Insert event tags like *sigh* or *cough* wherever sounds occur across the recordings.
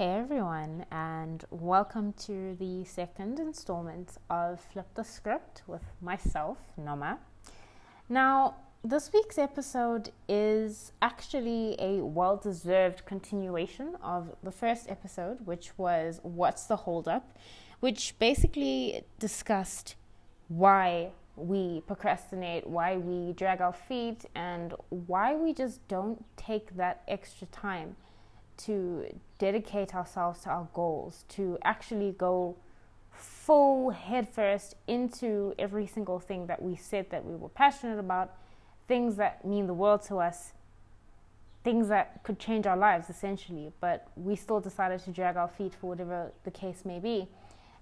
Hey everyone, and welcome to the second installment of Flip the Script with myself, Noma. Now, this week's episode is actually a well deserved continuation of the first episode, which was What's the Holdup, which basically discussed why we procrastinate, why we drag our feet, and why we just don't take that extra time to dedicate ourselves to our goals, to actually go full headfirst into every single thing that we said that we were passionate about, things that mean the world to us, things that could change our lives essentially, but we still decided to drag our feet for whatever the case may be.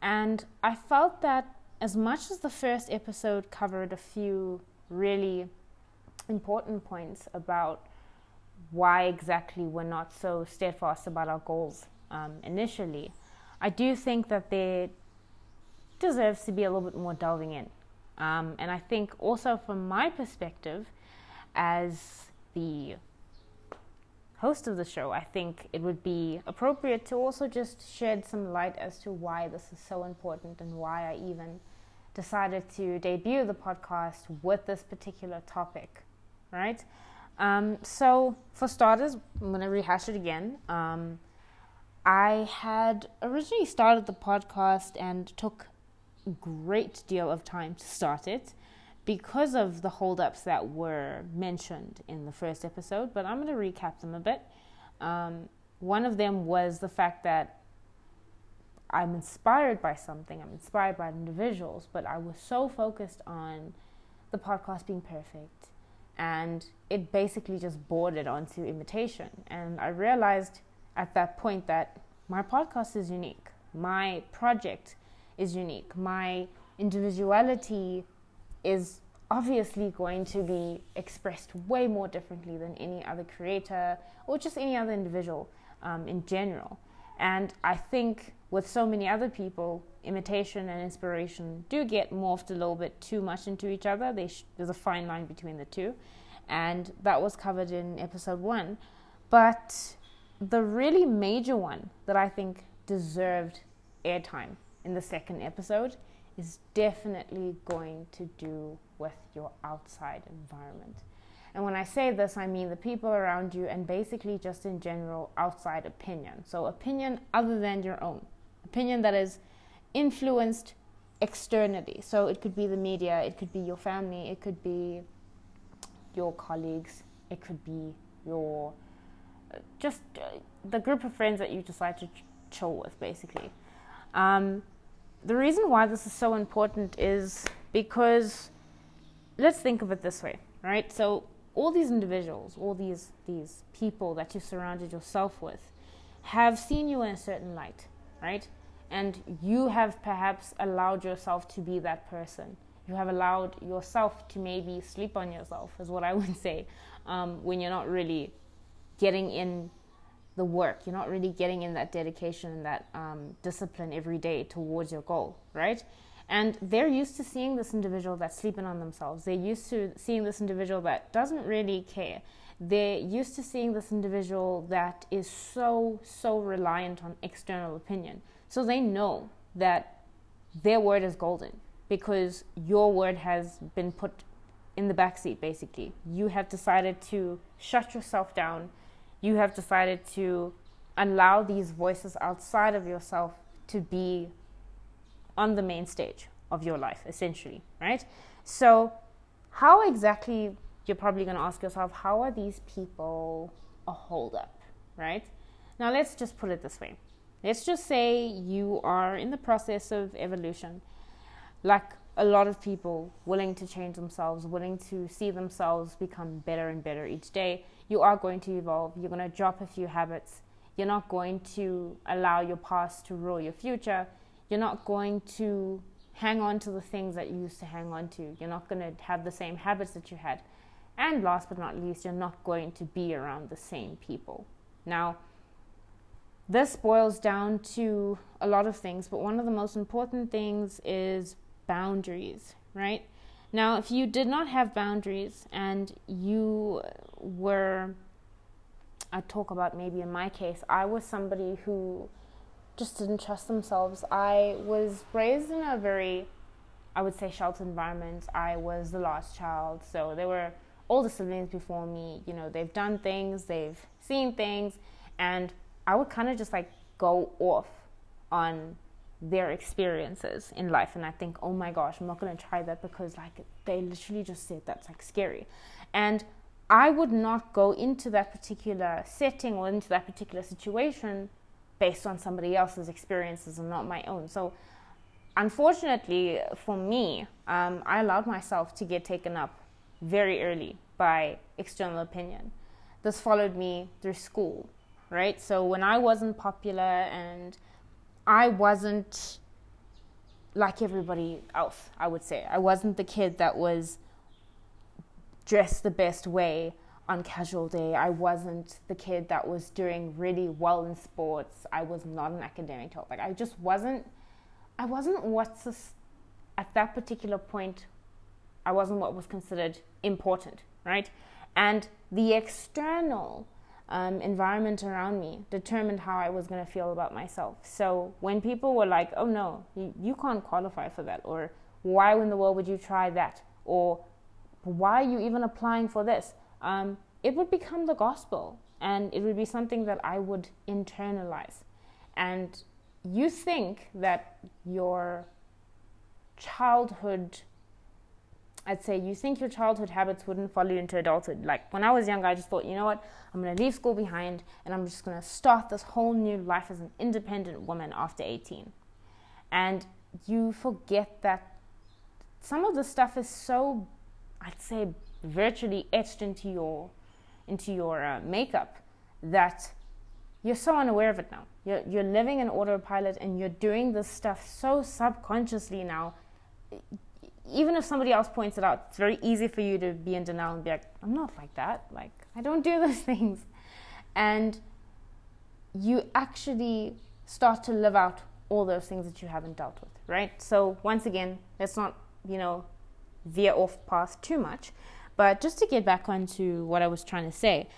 And I felt that as much as the first episode covered a few really important points about why exactly we're not so steadfast about our goals um, initially, I do think that there deserves to be a little bit more delving in. Um, and I think also from my perspective, as the host of the show, I think it would be appropriate to also just shed some light as to why this is so important and why I even decided to debut the podcast with this particular topic, right? Um, so, for starters, I'm going to rehash it again. Um, I had originally started the podcast and took a great deal of time to start it because of the holdups that were mentioned in the first episode, but I'm going to recap them a bit. Um, one of them was the fact that I'm inspired by something, I'm inspired by individuals, but I was so focused on the podcast being perfect and it basically just bordered onto imitation. And I realized at that point that my podcast is unique, my project is unique, my individuality is obviously going to be expressed way more differently than any other creator or just any other individual um, in general. And I think with so many other people, imitation and inspiration do get morphed a little bit too much into each other. Sh- there's a fine line between the two, and that was covered in episode one. But the really major one that I think deserved airtime in the second episode is definitely going to do with your outside environment. And when I say this, I mean the people around you and basically just in general outside opinion. So, opinion other than your own, opinion that is influenced externally. So it could be the media, it could be your family, it could be your colleagues, it could be your uh, just uh, the group of friends that you decide to ch- chill with, basically. Um, the reason why this is so important is because let's think of it this way, right? So all these individuals, all these these people that you surrounded yourself with, have seen you in a certain light, right? And you have perhaps allowed yourself to be that person. You have allowed yourself to maybe sleep on yourself, is what I *laughs* would say, um, when you're not really getting in the work. You're not really getting in that dedication and that um, discipline every day towards your goal, right? And they're used to seeing this individual that's sleeping on themselves. They're used to seeing this individual that doesn't really care. They're used to seeing this individual that is so, so reliant on external opinion. So they know that their word is golden because your word has been put in the backseat, basically. You have decided to shut yourself down. You have decided to allow these voices outside of yourself to be on the main stage of your life, essentially, right? So, how exactly, you're probably going to ask yourself, how are these people a holdup, right? Now, let's just put it this way Let's just say you are in the process of evolution, like a lot of people willing to change themselves, willing to see themselves become better and better each day. You are going to evolve. You're going to drop a few habits. You're not going to allow your past to rule your future. You're not going to hang on to the things that you used to hang on to. You're not going to have the same habits that you had. And last but not least, you're not going to be around the same people. Now, this boils down to a lot of things, but one of the most important things is boundaries, right? Now, if you did not have boundaries and you were I talk about maybe in my case, I was somebody who just didn't trust themselves. I was raised in a very, I would say, sheltered environment. I was the last child, so there were the siblings before me. You know, they've done things, they've seen things, and I would kind of just like go off on their experiences in life and I think, oh my gosh, I'm not gonna try that because like they literally just said that's like scary. And I would not go into that particular setting or into that particular situation based on somebody else's experiences and not my own. So, unfortunately for me, um, I allowed myself to get taken up very early by external opinion. This followed me through school, right? So, when I wasn't popular and I wasn't like everybody else, I would say. I wasn't the kid that was dressed the best way on casual day. I wasn't the kid that was doing really well in sports. I was not an academic top. Like I just wasn't I wasn't what's this, at that particular point I wasn't what was considered important, right? And the external um, environment around me determined how I was going to feel about myself. So when people were like, oh no, you, you can't qualify for that, or why in the world would you try that, or why are you even applying for this? Um, it would become the gospel and it would be something that I would internalize. And you think that your childhood, I'd say, you think your childhood habits wouldn't follow you into adulthood. Like when I was younger, I just thought, you know what, I'm going to leave school behind and I'm just going to start this whole new life as an independent woman after 18. And you forget that some of the stuff is so I'd say virtually etched into your into your uh, makeup that you're so unaware of it now. You're you're living in autopilot and you're doing this stuff so subconsciously now. Even if somebody else points it out, it's very easy for you to be in denial and be like, "I'm not like that. Like I don't do *laughs* those things," and you actually start to live out all those things that you haven't dealt with, right? So once again, let's not you know veer off path too much. But just to get back onto what I was trying to say,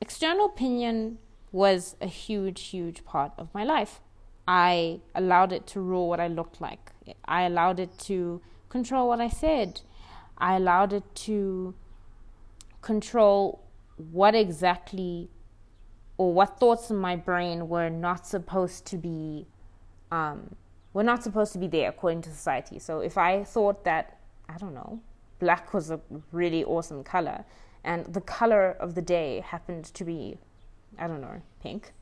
external opinion was a huge, huge part of my life. I allowed it to rule what I looked like. I allowed it to control what I said. I allowed it to control what exactly or what thoughts in my brain were not supposed to be um, were not supposed to be there according to society. So if I thought that I don't know, black was a really awesome color. And the color of the day happened to be, I don't know, pink.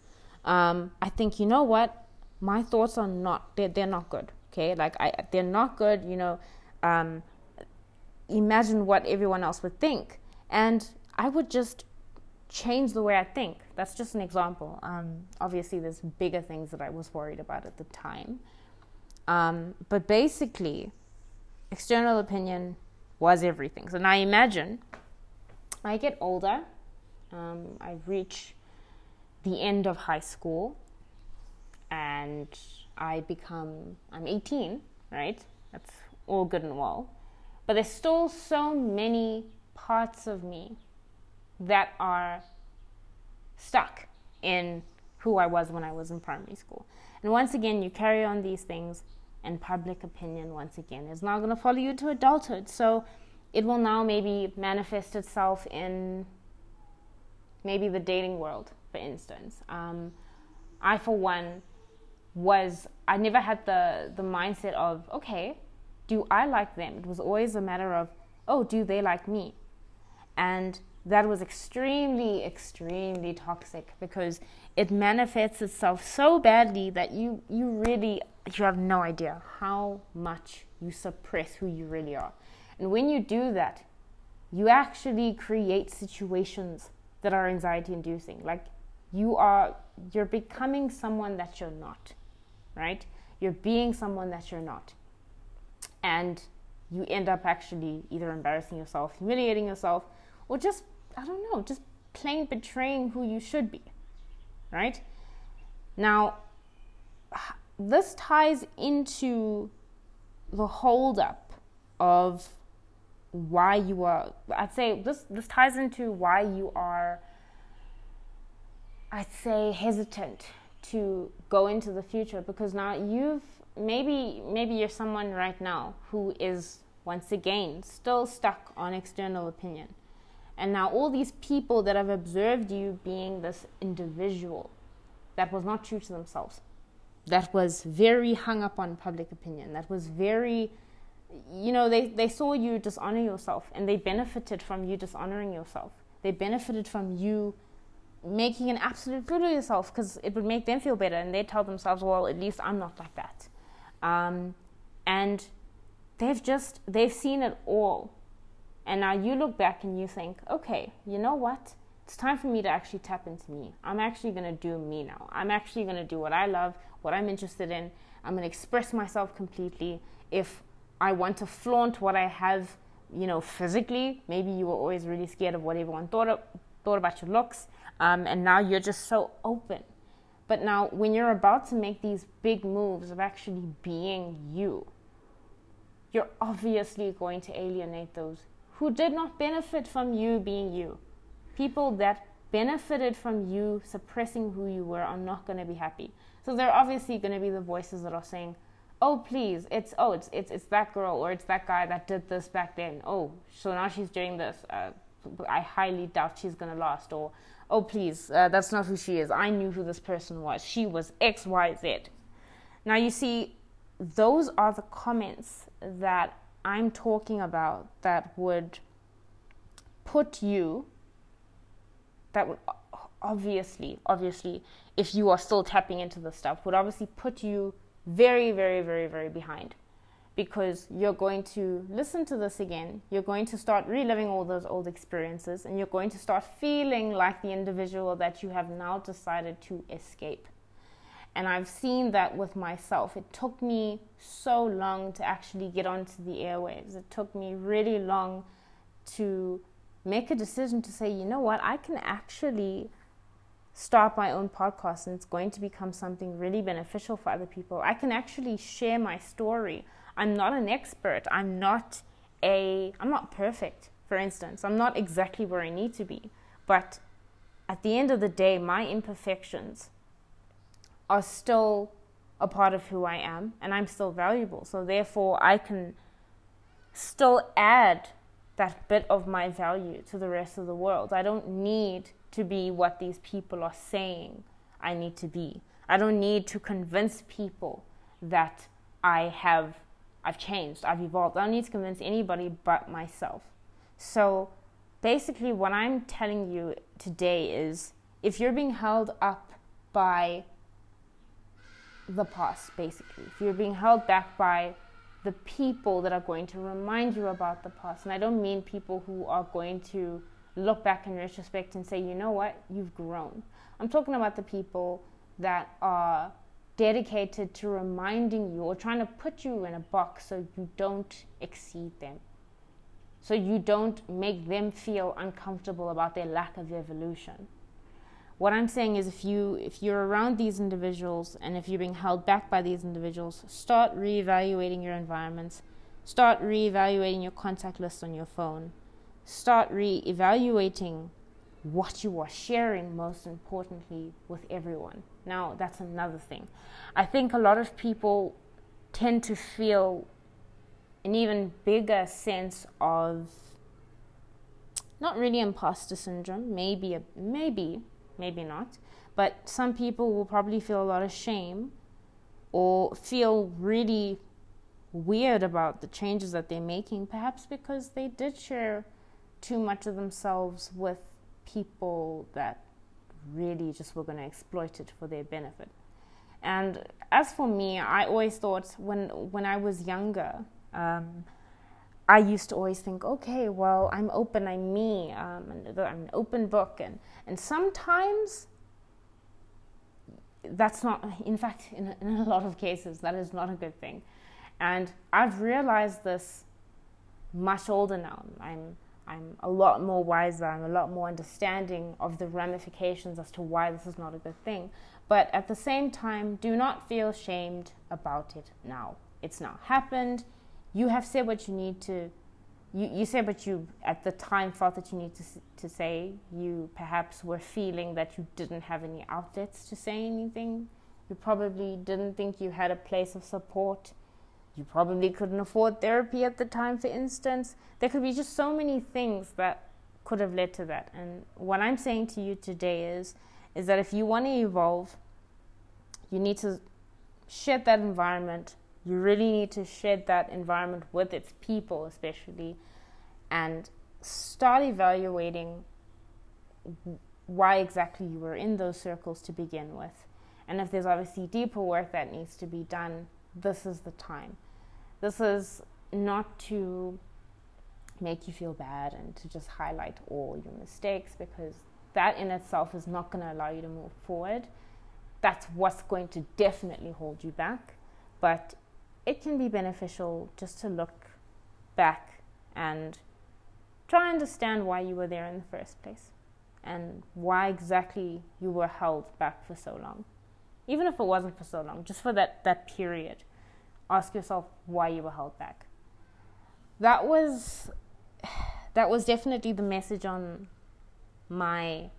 Um, I think, you know what? My thoughts are not, they're, they're not good. Okay. Like, I, they're not good. You know, um, imagine what everyone else would think. And I would just change the way I think. That's just an example. Um, obviously, there's bigger things that I was worried about at the time. Um, but basically, external opinion was everything. So now imagine I get older, um, I reach the end of high school, and I become, I'm 18, right? That's all good and well. But there's still so many parts of me that are stuck in who I was when I was in primary school. And once again, you carry on these things and public opinion once again is now going to follow you to adulthood. So it will now maybe manifest itself in maybe the dating world, for instance. Um, I, for one, was I never had the the mindset of okay, do I like them? It was always a matter of oh, do they like me? And that was extremely, extremely toxic because it manifests itself so badly that you you really you have no idea how much you suppress who you really are. And when you do that, you actually create situations that are anxiety inducing. Like you are you're becoming someone that you're not, right? You're being someone that you're not. And you end up actually either embarrassing yourself, humiliating yourself, or just I don't know, just plain betraying who you should be, right? Now, this ties into the holdup of why you are. I'd say this this ties into why you are I'd say, hesitant to go into the future because now you've maybe maybe you're someone right now who is once again still stuck on external opinion. And now all these people that have observed you being this individual that was not true to themselves, that was very hung up on public opinion, that was very you know, they, they saw you dishonor yourself and they benefited from you dishonoring yourself. They benefited from you making an absolute fool of yourself because it would make them feel better and they tell themselves, well, at least I'm not like that. Um, and they've just, they've seen it all. And now you look back and you think, okay, you know what? It's time for me to actually tap into me. I'm actually going to do me now. I'm actually going to do what I love, what I'm interested in. I'm going to express myself completely. If I want to flaunt what I have, you know, physically, maybe you were always really scared of what everyone thought, of, thought about your looks, um, and now you're just so open. But now, when you're about to make these big moves of actually being you, you're obviously going to alienate those who did not benefit from you being you. People that benefited from you suppressing who you were are not going to be happy. So they're obviously going to be the voices that are saying, "Oh, please, it's oh, it's it's it's that girl or it's that guy that did this back then. Oh, so now she's doing this. Uh, I highly doubt she's going to last." Or, "Oh, please, uh, that's not who she is. I knew who this person was. She was X, Y, Z. Now you see, those are the comments that I'm talking about that would put you, that would obviously, obviously, if you are still tapping into the stuff, would obviously put you very, very, very, very behind. Because you're going to listen to this again, you're going to start reliving all those old experiences, and you're going to start feeling like the individual that you have now decided to escape. And I've seen that with myself. It took me so long to actually get onto the airwaves. It took me really long to make a decision to say, you know what, I can actually start my own podcast and it's going to become something really beneficial for other people. I can actually share my story. I'm not an expert. I'm not a I'm not perfect, for instance. I'm not exactly where I need to be. But at the end of the day, my imperfections are still a part of who I am and I'm still valuable. So therefore, I can still add that bit of my value to the rest of the world. I don't need to be what these people are saying I need to be. I don't need to convince people that I have I've changed, I've evolved. I don't need to convince anybody but myself. So basically what I'm telling you today is if you're being held up by the past, basically. If you're being held back by the people that are going to remind you about the past, and I don't mean people who are going to look back in retrospect and say, you know what, you've grown. I'm talking about the people that are dedicated to reminding you or trying to put you in a box so you don't exceed them. So you don't make them feel uncomfortable about their lack of evolution what I'm saying is if you if you're around these individuals and if you're being held back by these individuals, start reevaluating your environments. Start reevaluating your contact list on your phone. Start reevaluating what you are sharing most importantly with everyone. Now, that's another thing. I think a lot of people tend to feel an even bigger sense of not really imposter syndrome, maybe maybe maybe not. But some people will probably feel a lot of shame or feel really weird about the changes that they're making, perhaps because they did share too much of themselves with people that really just were going to exploit it for their benefit. And as for me, I always thought when when I was younger, um, I used to always think, okay, well, I'm open, I'm me, um, and I'm an open book, and and sometimes that's not. In fact, in, in a lot of cases, that is not a good thing, and I've realized this much older now. I'm I'm a lot more wiser. I'm a lot more understanding of the ramifications as to why this is not a good thing. But at the same time, do not feel shamed about it now. It's now happened you have said what you need to you, you said, what you at the time felt that you need to to say you perhaps were feeling that you didn't have any outlets to say anything. You probably didn't think you had a place of support. You probably couldn't afford therapy at the time, for instance. There could be just so many things that could have led to that. And what I'm saying to you today is, is that if you want to evolve, you need to shed that environment you really need to shed that environment with its people, especially, and start evaluating why exactly you were in those circles to begin with. And if there's obviously deeper work that needs to be done, this is the time. This is not to make you feel bad and to just highlight all your mistakes because that in itself is not going to allow you to move forward. That's what's going to definitely hold you back. But it can be beneficial just to look back and try and understand why you were there in the first place and why exactly you were held back for so long. Even if it wasn't for so long, just for that, that period, ask yourself why you were held back. That was *sighs* that was definitely the message on my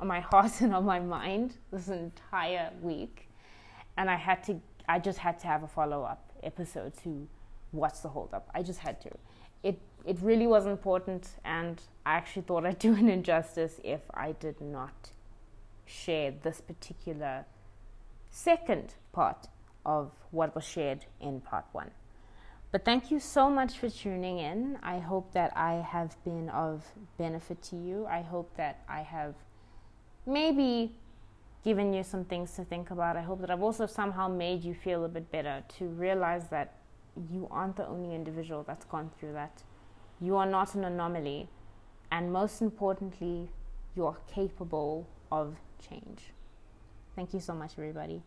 on my *laughs* heart and on my mind this entire week. And I had to I just had to have a follow up episode to what's the holdup. I just had to. It it really was important, and I actually thought I'd do an *laughs* injustice if I did not share this particular second part of what was shared in part one. But thank you so much for tuning in. I hope that I have been of benefit to you. I hope that I have maybe given you some things to think about. I hope that I've also somehow made you feel a bit better to realize that you aren't the only individual that's gone through that. You are not an anomaly. And most importantly, you are capable of change. Thank you so much, everybody.